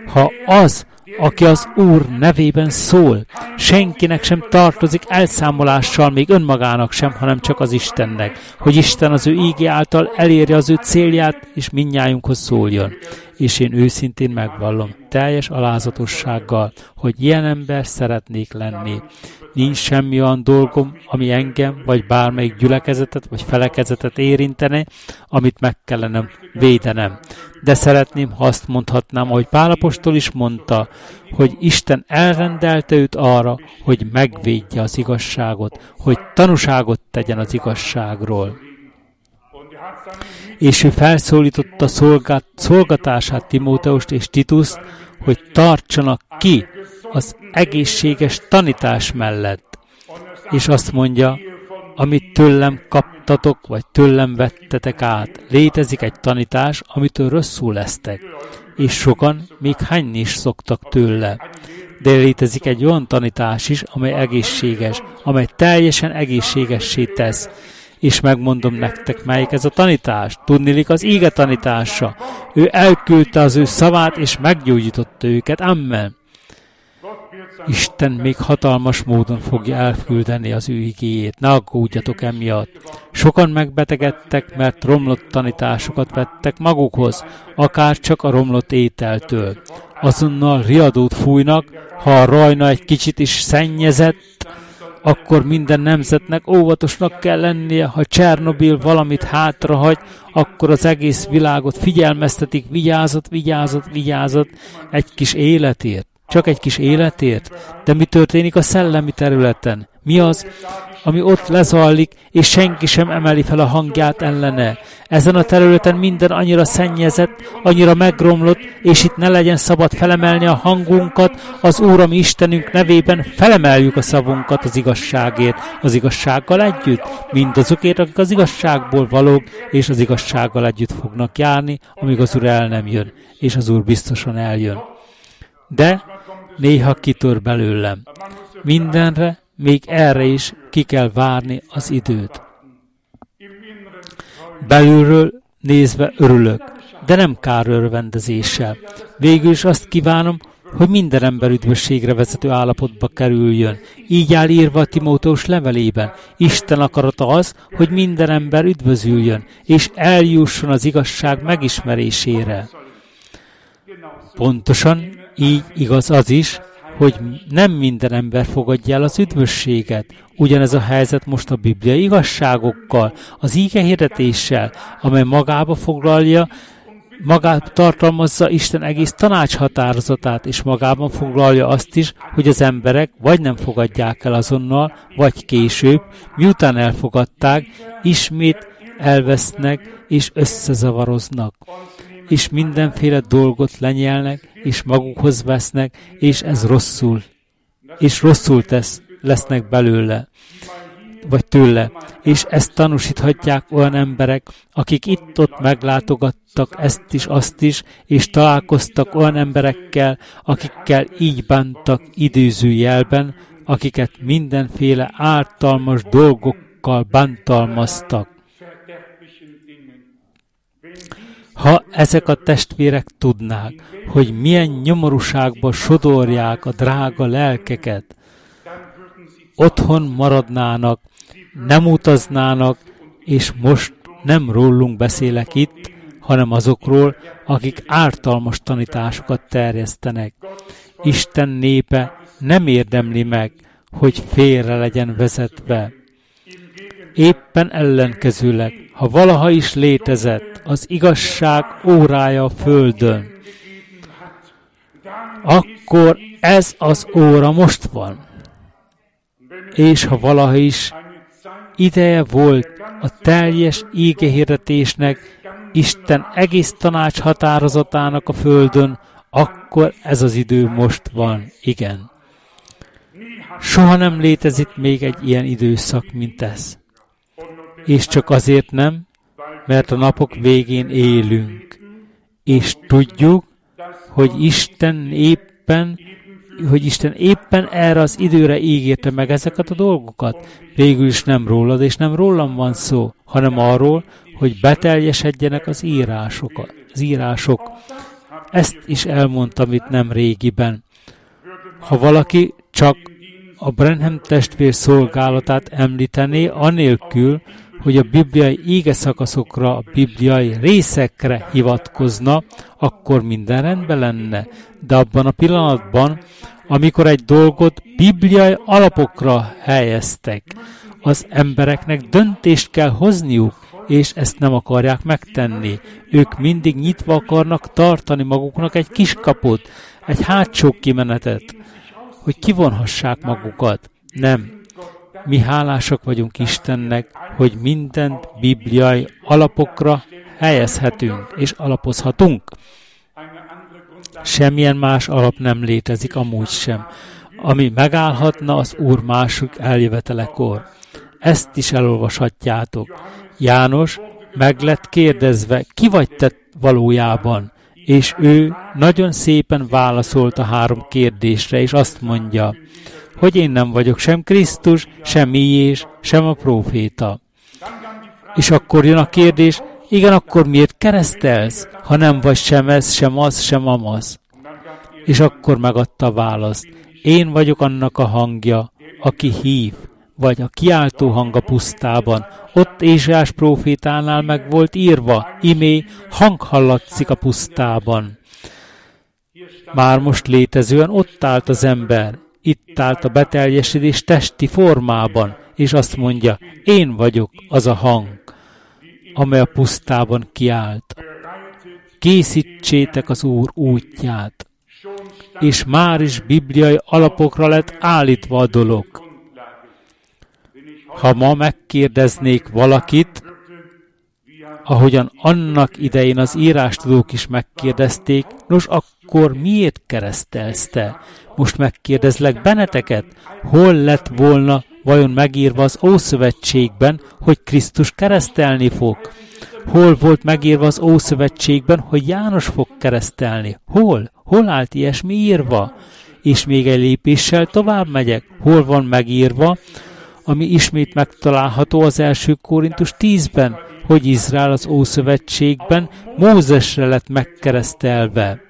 ha az aki az Úr nevében szól. Senkinek sem tartozik elszámolással, még önmagának sem, hanem csak az Istennek, hogy Isten az ő ígé által elérje az ő célját, és minnyájunkhoz szóljon. És én őszintén megvallom, teljes alázatossággal, hogy ilyen ember szeretnék lenni. Nincs semmi olyan dolgom, ami engem, vagy bármelyik gyülekezetet, vagy felekezetet érintene, amit meg kellene védenem. De szeretném, ha azt mondhatnám, ahogy Pálapostól is mondta, hogy Isten elrendelte őt arra, hogy megvédje az igazságot, hogy tanúságot tegyen az igazságról. És ő felszólította szolgát, szolgatását Timóteust és Tituszt, hogy tartsanak ki az egészséges tanítás mellett. És azt mondja, amit tőlem kaptatok, vagy tőlem vettetek át. Létezik egy tanítás, amitől rosszul lesztek, és sokan még hányni is szoktak tőle. De létezik egy olyan tanítás is, amely egészséges, amely teljesen egészségessé tesz. És megmondom nektek, melyik ez a tanítás. Tudnilik az íge tanítása. Ő elküldte az ő szavát, és meggyógyította őket. Amen. Isten még hatalmas módon fogja elküldeni az ő igéjét. Ne aggódjatok emiatt. Sokan megbetegedtek, mert romlott tanításokat vettek magukhoz, akár csak a romlott ételtől. azonnal riadót fújnak, ha a rajna egy kicsit is szennyezett, akkor minden nemzetnek óvatosnak kell lennie, ha Csernobil valamit hátrahagy, akkor az egész világot figyelmeztetik, vigyázat, vigyázat, vigyázat, egy kis életért, csak egy kis életért. De mi történik a szellemi területen? Mi az, ami ott lezajlik, és senki sem emeli fel a hangját ellene. Ezen a területen minden annyira szennyezett, annyira megromlott, és itt ne legyen szabad felemelni a hangunkat, az Úram Istenünk nevében felemeljük a szavunkat az igazságért, az igazsággal együtt, mindazokért, akik az igazságból valók, és az igazsággal együtt fognak járni, amíg az Úr el nem jön, és az Úr biztosan eljön. De néha kitör belőlem. Mindenre még erre is ki kell várni az időt. Belülről nézve örülök, de nem kár örvendezéssel. Végül is azt kívánom, hogy minden ember üdvösségre vezető állapotba kerüljön. Így áll írva a Timóteus levelében. Isten akarata az, hogy minden ember üdvözüljön, és eljusson az igazság megismerésére. Pontosan így igaz az is, hogy nem minden ember fogadja el az üdvösséget. Ugyanez a helyzet most a Biblia igazságokkal, az íge hirdetéssel, amely magába foglalja, magát tartalmazza Isten egész tanácshatározatát, és magában foglalja azt is, hogy az emberek vagy nem fogadják el azonnal, vagy később, miután elfogadták, ismét elvesznek és összezavaroznak és mindenféle dolgot lenyelnek, és magukhoz vesznek, és ez rosszul, és rosszul tesz, lesznek belőle, vagy tőle. És ezt tanúsíthatják olyan emberek, akik itt-ott meglátogattak ezt is, azt is, és találkoztak olyan emberekkel, akikkel így bántak időző jelben, akiket mindenféle ártalmas dolgokkal bántalmaztak. Ha ezek a testvérek tudnák, hogy milyen nyomorúságba sodorják a drága lelkeket, otthon maradnának, nem utaznának, és most nem rólunk beszélek itt, hanem azokról, akik ártalmas tanításokat terjesztenek. Isten népe nem érdemli meg, hogy félre legyen vezetve. Éppen ellenkezőleg, ha valaha is létezett az igazság órája a földön, akkor ez az óra most van. És ha valaha is ideje volt a teljes ígehirdetésnek, Isten egész tanács határozatának a földön, akkor ez az idő most van, igen. Soha nem létezik még egy ilyen időszak, mint ez és csak azért nem, mert a napok végén élünk, és tudjuk, hogy Isten éppen, hogy Isten éppen erre az időre ígérte meg ezeket a dolgokat. Végül is nem rólad és nem rólam van szó, hanem arról, hogy beteljesedjenek az írások. Az írások. Ezt is elmondtam itt nem régiben. Ha valaki csak a Brenham testvér szolgálatát említené, anélkül, hogy a bibliai ége szakaszokra, a bibliai részekre hivatkozna, akkor minden rendben lenne. De abban a pillanatban, amikor egy dolgot bibliai alapokra helyeztek, az embereknek döntést kell hozniuk, és ezt nem akarják megtenni. Ők mindig nyitva akarnak tartani maguknak egy kiskaput, egy hátsó kimenetet, hogy kivonhassák magukat. Nem, mi hálásak vagyunk Istennek, hogy mindent bibliai alapokra helyezhetünk és alapozhatunk. Semmilyen más alap nem létezik amúgy sem, ami megállhatna az Úr másik eljövetelekor. Ezt is elolvashatjátok. János meg lett kérdezve, ki vagy te valójában? És ő nagyon szépen válaszolt a három kérdésre, és azt mondja, hogy én nem vagyok sem Krisztus, sem Ilyés, sem a próféta. És akkor jön a kérdés, igen, akkor miért keresztelsz, ha nem vagy sem ez, sem az, sem amaz? És akkor megadta a választ. Én vagyok annak a hangja, aki hív, vagy a kiáltó hang a pusztában. Ott Ézsás prófétánál meg volt írva, imé, hang hallatszik a pusztában. Már most létezően ott állt az ember, itt állt a beteljesedés testi formában, és azt mondja, én vagyok az a hang, amely a pusztában kiállt. Készítsétek az Úr útját. És már is bibliai alapokra lett állítva a dolog. Ha ma megkérdeznék valakit, ahogyan annak idején az írástudók is megkérdezték, nos akkor miért keresztelsz te? Most megkérdezlek benneteket, hol lett volna vajon megírva az Ószövetségben, hogy Krisztus keresztelni fog? Hol volt megírva az Ószövetségben, hogy János fog keresztelni? Hol? Hol állt ilyesmi írva? És még egy lépéssel tovább megyek. Hol van megírva, ami ismét megtalálható az első Korintus 10-ben, hogy Izrael az Ószövetségben Mózesre lett megkeresztelve,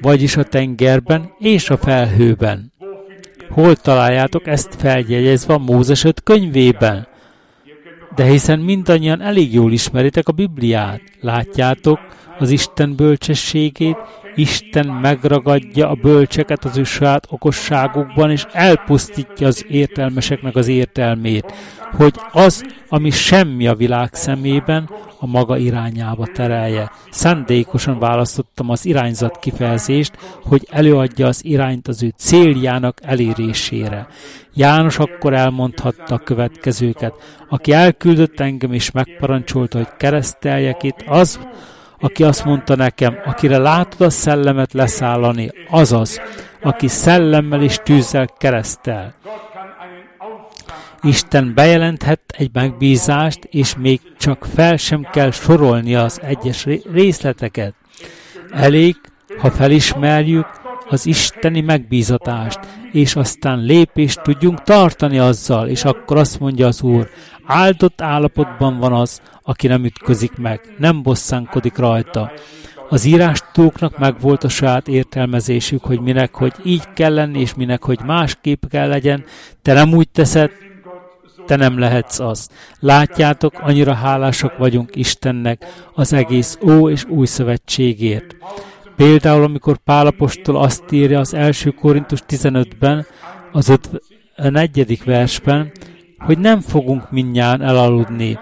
vagyis a tengerben és a felhőben. Hol találjátok ezt feljegyezve a Mózes 5 könyvében? De hiszen mindannyian elég jól ismeritek a Bibliát, látjátok az Isten bölcsességét, Isten megragadja a bölcseket az ő saját okosságukban, és elpusztítja az értelmeseknek az értelmét, hogy az, ami semmi a világ szemében, a maga irányába terelje. Szándékosan választottam az irányzat kifejezést, hogy előadja az irányt az ő céljának elérésére. János akkor elmondhatta a következőket. Aki elküldött engem és megparancsolta, hogy kereszteljek itt, az, aki azt mondta nekem, akire látod a szellemet leszállani, azaz, aki szellemmel és tűzzel keresztel. Isten bejelenthet egy megbízást, és még csak fel sem kell sorolni az egyes részleteket. Elég, ha felismerjük az isteni megbízatást, és aztán lépést tudjunk tartani azzal, és akkor azt mondja az Úr, áldott állapotban van az, aki nem ütközik meg, nem bosszánkodik rajta. Az írástóknak meg volt a saját értelmezésük, hogy minek, hogy így kell lenni, és minek, hogy másképp kell legyen. Te nem úgy teszed, te nem lehetsz az. Látjátok, annyira hálásak vagyunk Istennek az egész Ó és Új Szövetségért. Például, amikor Pálapostól azt írja az első Korintus 15-ben, az 51. versben, hogy nem fogunk mindnyáján elaludni,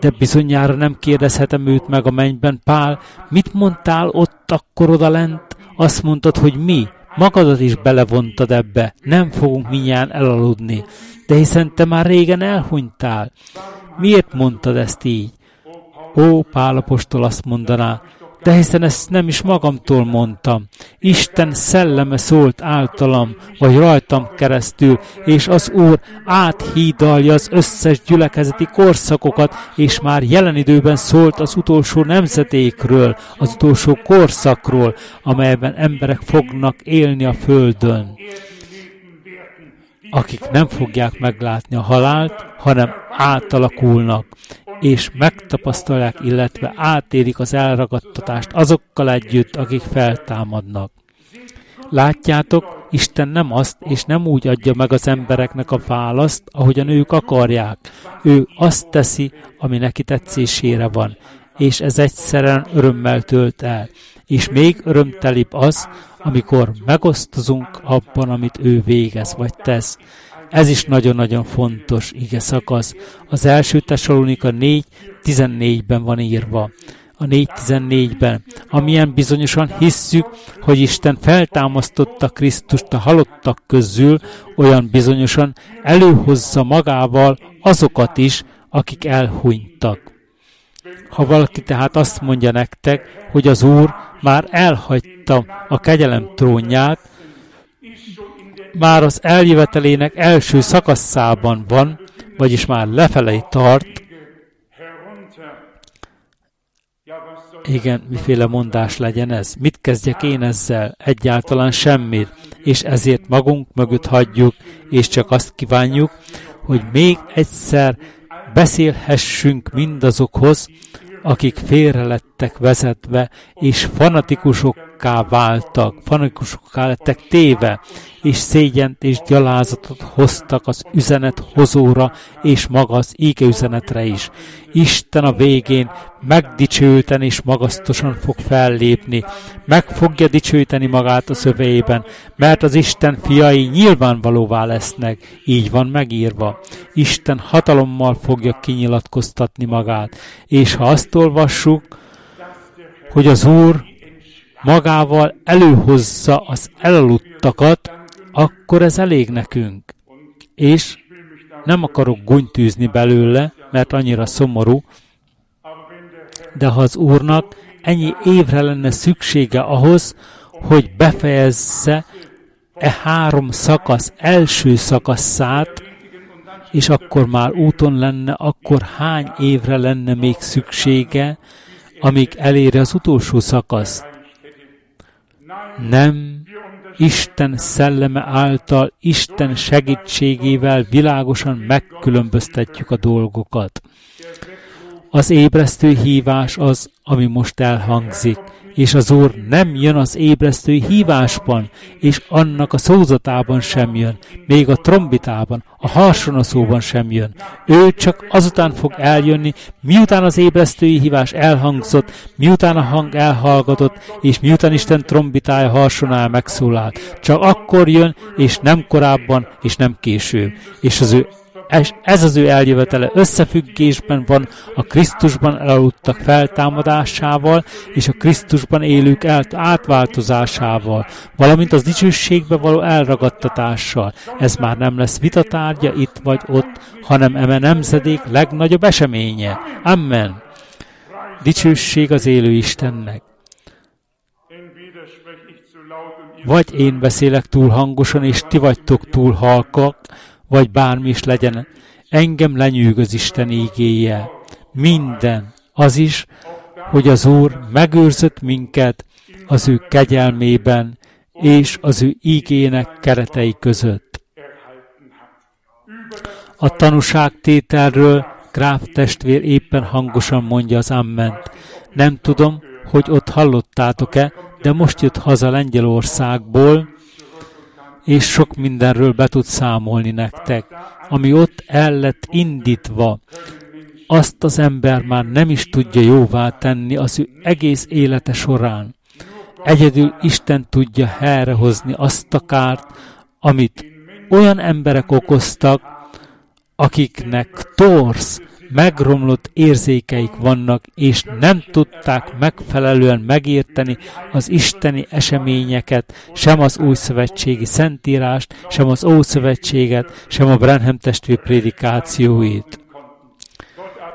de bizonyára nem kérdezhetem őt meg a mennyben, Pál, mit mondtál ott akkor oda lent? Azt mondtad, hogy mi? Magadat is belevontad ebbe, nem fogunk minnyáján elaludni. De hiszen te már régen elhunytál. Miért mondtad ezt így? Ó, Pálapostól azt mondaná, de hiszen ezt nem is magamtól mondtam. Isten szelleme szólt általam, vagy rajtam keresztül, és az Úr áthídalja az összes gyülekezeti korszakokat, és már jelen időben szólt az utolsó nemzetékről, az utolsó korszakról, amelyben emberek fognak élni a földön akik nem fogják meglátni a halált, hanem átalakulnak, és megtapasztalják, illetve átérik az elragadtatást azokkal együtt, akik feltámadnak. Látjátok, Isten nem azt és nem úgy adja meg az embereknek a választ, ahogyan ők akarják. Ő azt teszi, ami neki tetszésére van, és ez egyszerűen örömmel tölt el. És még örömtelibb az, amikor megosztozunk abban, amit ő végez vagy tesz. Ez is nagyon-nagyon fontos ige szakasz. Az első Tesalonika 4.14-ben van írva. A 4.14-ben, amilyen bizonyosan hisszük, hogy Isten feltámasztotta Krisztust a halottak közül, olyan bizonyosan előhozza magával azokat is, akik elhunytak. Ha valaki tehát azt mondja nektek, hogy az Úr már elhagyta a kegyelem trónját, már az eljövetelének első szakaszában van, vagyis már lefelé tart. Igen, miféle mondás legyen ez? Mit kezdjek én ezzel? Egyáltalán semmit. És ezért magunk mögött hagyjuk, és csak azt kívánjuk, hogy még egyszer beszélhessünk mindazokhoz, akik félre lettek vezetve, és fanatikusok fanatikokká váltak, fanatikusokká lettek téve, és szégyent és gyalázatot hoztak az üzenet hozóra, és maga az ége üzenetre is. Isten a végén megdicsőten és magasztosan fog fellépni, meg fogja dicsőíteni magát a szövejében, mert az Isten fiai nyilvánvalóvá lesznek, így van megírva. Isten hatalommal fogja kinyilatkoztatni magát, és ha azt olvassuk, hogy az Úr magával előhozza az elaludtakat, akkor ez elég nekünk. És nem akarok gunytűzni belőle, mert annyira szomorú, de ha az Úrnak ennyi évre lenne szüksége ahhoz, hogy befejezze e három szakasz első szakaszát, és akkor már úton lenne, akkor hány évre lenne még szüksége, amíg eléri az utolsó szakaszt? Nem, Isten szelleme által, Isten segítségével világosan megkülönböztetjük a dolgokat. Az ébresztő hívás az, ami most elhangzik és az Úr nem jön az ébresztő hívásban, és annak a szózatában sem jön, még a trombitában, a harsonaszóban sem jön. Ő csak azután fog eljönni, miután az ébresztői hívás elhangzott, miután a hang elhallgatott, és miután Isten trombitája harsonál megszólalt. Csak akkor jön, és nem korábban, és nem később. És az ő ez az ő eljövetele összefüggésben van a Krisztusban elaludtak feltámadásával és a Krisztusban élők átváltozásával, valamint az dicsőségbe való elragadtatással. Ez már nem lesz vitatárgya itt vagy ott, hanem eme nemzedék legnagyobb eseménye. Amen. Dicsőség az élő Istennek. Vagy én beszélek túl hangosan, és ti vagytok túl halkak, vagy bármi is legyen, engem lenyűgöz Isten ígéje. Minden, az is, hogy az Úr megőrzött minket az ő kegyelmében és az ő ígének keretei között. A tanúságtételről Gráf testvér éppen hangosan mondja az amment. Nem tudom, hogy ott hallottátok-e, de most jött haza Lengyelországból, és sok mindenről be tud számolni nektek, ami ott el lett indítva. Azt az ember már nem is tudja jóvá tenni az ő egész élete során. Egyedül Isten tudja helyrehozni azt a kárt, amit olyan emberek okoztak, akiknek torsz, megromlott érzékeik vannak, és nem tudták megfelelően megérteni az isteni eseményeket, sem az új szövetségi szentírást, sem az ószövetséget, sem a Brenham testvér prédikációit.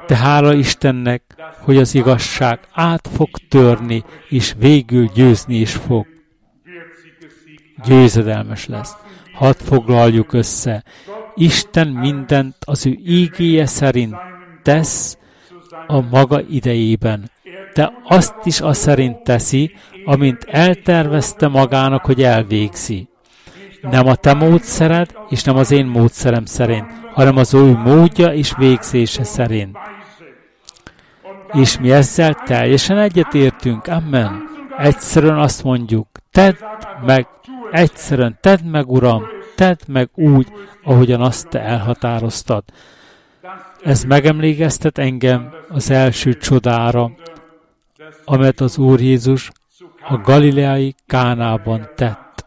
De hála Istennek, hogy az igazság át fog törni, és végül győzni is fog. Győzedelmes lesz. Hadd foglaljuk össze. Isten mindent az ő ígéje szerint tesz a maga idejében, de azt is az szerint teszi, amint eltervezte magának, hogy elvégzi. Nem a te módszered, és nem az én módszerem szerint, hanem az ő módja és végzése szerint. És mi ezzel teljesen egyetértünk, amen. Egyszerűen azt mondjuk, tedd meg, egyszerűen tedd meg, Uram, tedd meg úgy, ahogyan azt te elhatároztad. Ez megemlékeztet engem az első csodára, amelyet az Úr Jézus a galileai Kánában tett.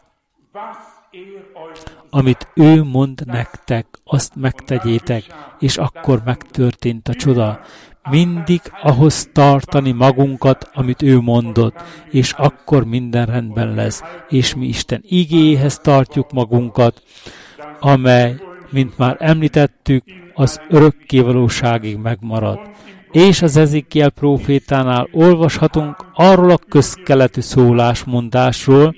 Amit ő mond nektek, azt megtegyétek, és akkor megtörtént a csoda. Mindig ahhoz tartani magunkat, amit ő mondott, és akkor minden rendben lesz, és mi Isten igéhez tartjuk magunkat, amely, mint már említettük, az örökkévalóságig megmarad. És az Ezekiel profétánál olvashatunk arról a közkeletű szólásmondásról,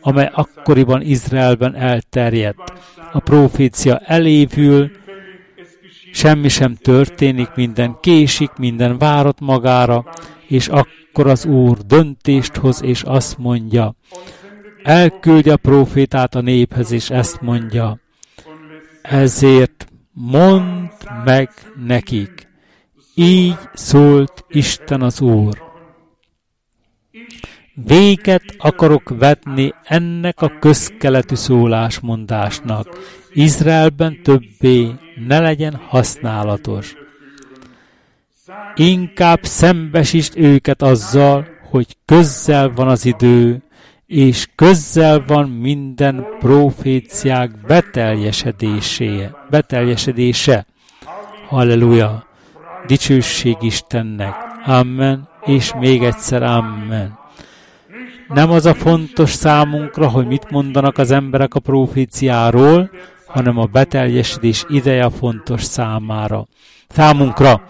amely akkoriban Izraelben elterjedt. A profécia elévül, semmi sem történik, minden késik, minden várat magára, és akkor az Úr döntést hoz, és azt mondja, elküldje a profétát a néphez, és ezt mondja, ezért mondd meg nekik, így szólt Isten az Úr. Véget akarok vetni ennek a közkeletű szólásmondásnak. Izraelben többé ne legyen használatos. Inkább szembesítsd őket azzal, hogy közzel van az idő, és közzel van minden proféciák beteljesedése. beteljesedése. Halleluja! Dicsőség Istennek! Amen, és még egyszer Amen. Nem az a fontos számunkra, hogy mit mondanak az emberek a proféciáról, hanem a beteljesedés ideje fontos számára. Számunkra.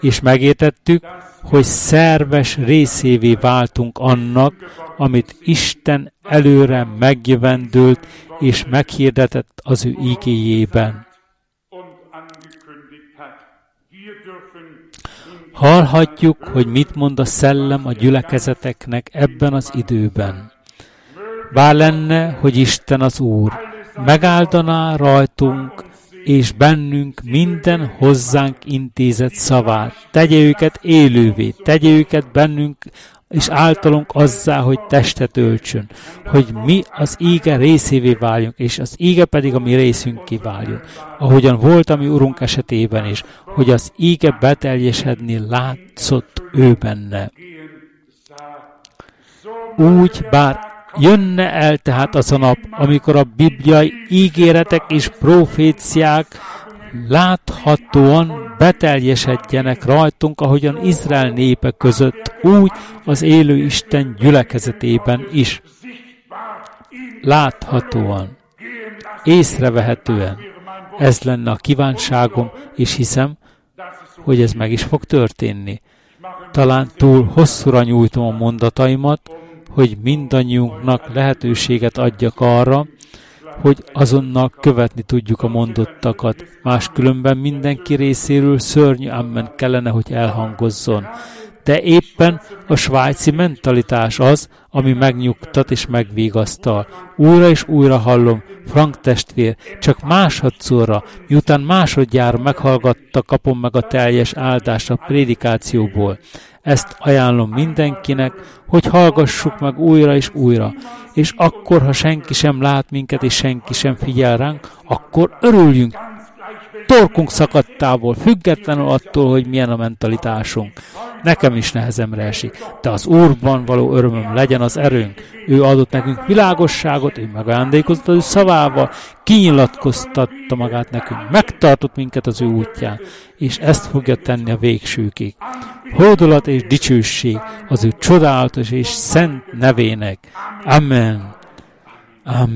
És megértettük, hogy szerves részévé váltunk annak, amit Isten előre megjövendőlt és meghirdetett az ő igéjében. Hallhatjuk, hogy mit mond a szellem a gyülekezeteknek ebben az időben. Bár lenne, hogy Isten az Úr megáldaná rajtunk és bennünk minden hozzánk intézett szavát. Tegye őket élővé, tegye őket bennünk és általunk azzá, hogy testet öltsön, hogy mi az ége részévé váljunk, és az ége pedig a mi részünk kiváljon. Ahogyan volt a mi Urunk esetében is, hogy az ége beteljesedni látszott ő benne. Úgy, bár jönne el tehát az a nap, amikor a bibliai ígéretek és proféciák láthatóan beteljesedjenek rajtunk, ahogyan Izrael népe között, úgy az élő Isten gyülekezetében is. Láthatóan, észrevehetően. Ez lenne a kívánságom, és hiszem, hogy ez meg is fog történni. Talán túl hosszúra nyújtom a mondataimat, hogy mindannyiunknak lehetőséget adjak arra, hogy azonnal követni tudjuk a mondottakat. Máskülönben mindenki részéről szörnyű ammen kellene, hogy elhangozzon. De éppen a svájci mentalitás az, ami megnyugtat és megvégasztal. Újra és újra hallom, Frank testvér, csak másodszorra, miután másodjára meghallgatta, kapom meg a teljes áldást a prédikációból. Ezt ajánlom mindenkinek, hogy hallgassuk meg újra és újra. És akkor, ha senki sem lát minket, és senki sem figyel ránk, akkor örüljünk. Torkunk szakadtából, függetlenül attól, hogy milyen a mentalitásunk. Nekem is nehezemre esik, de az Úrban való örömöm legyen az erőnk. Ő adott nekünk világosságot, ő megajándékozott az ő szavával, kinyilatkoztatta magát nekünk, megtartott minket az ő útján, és ezt fogja tenni a végsőkig. Hódolat és dicsőség az ő csodálatos és szent nevének. Amen. Amen.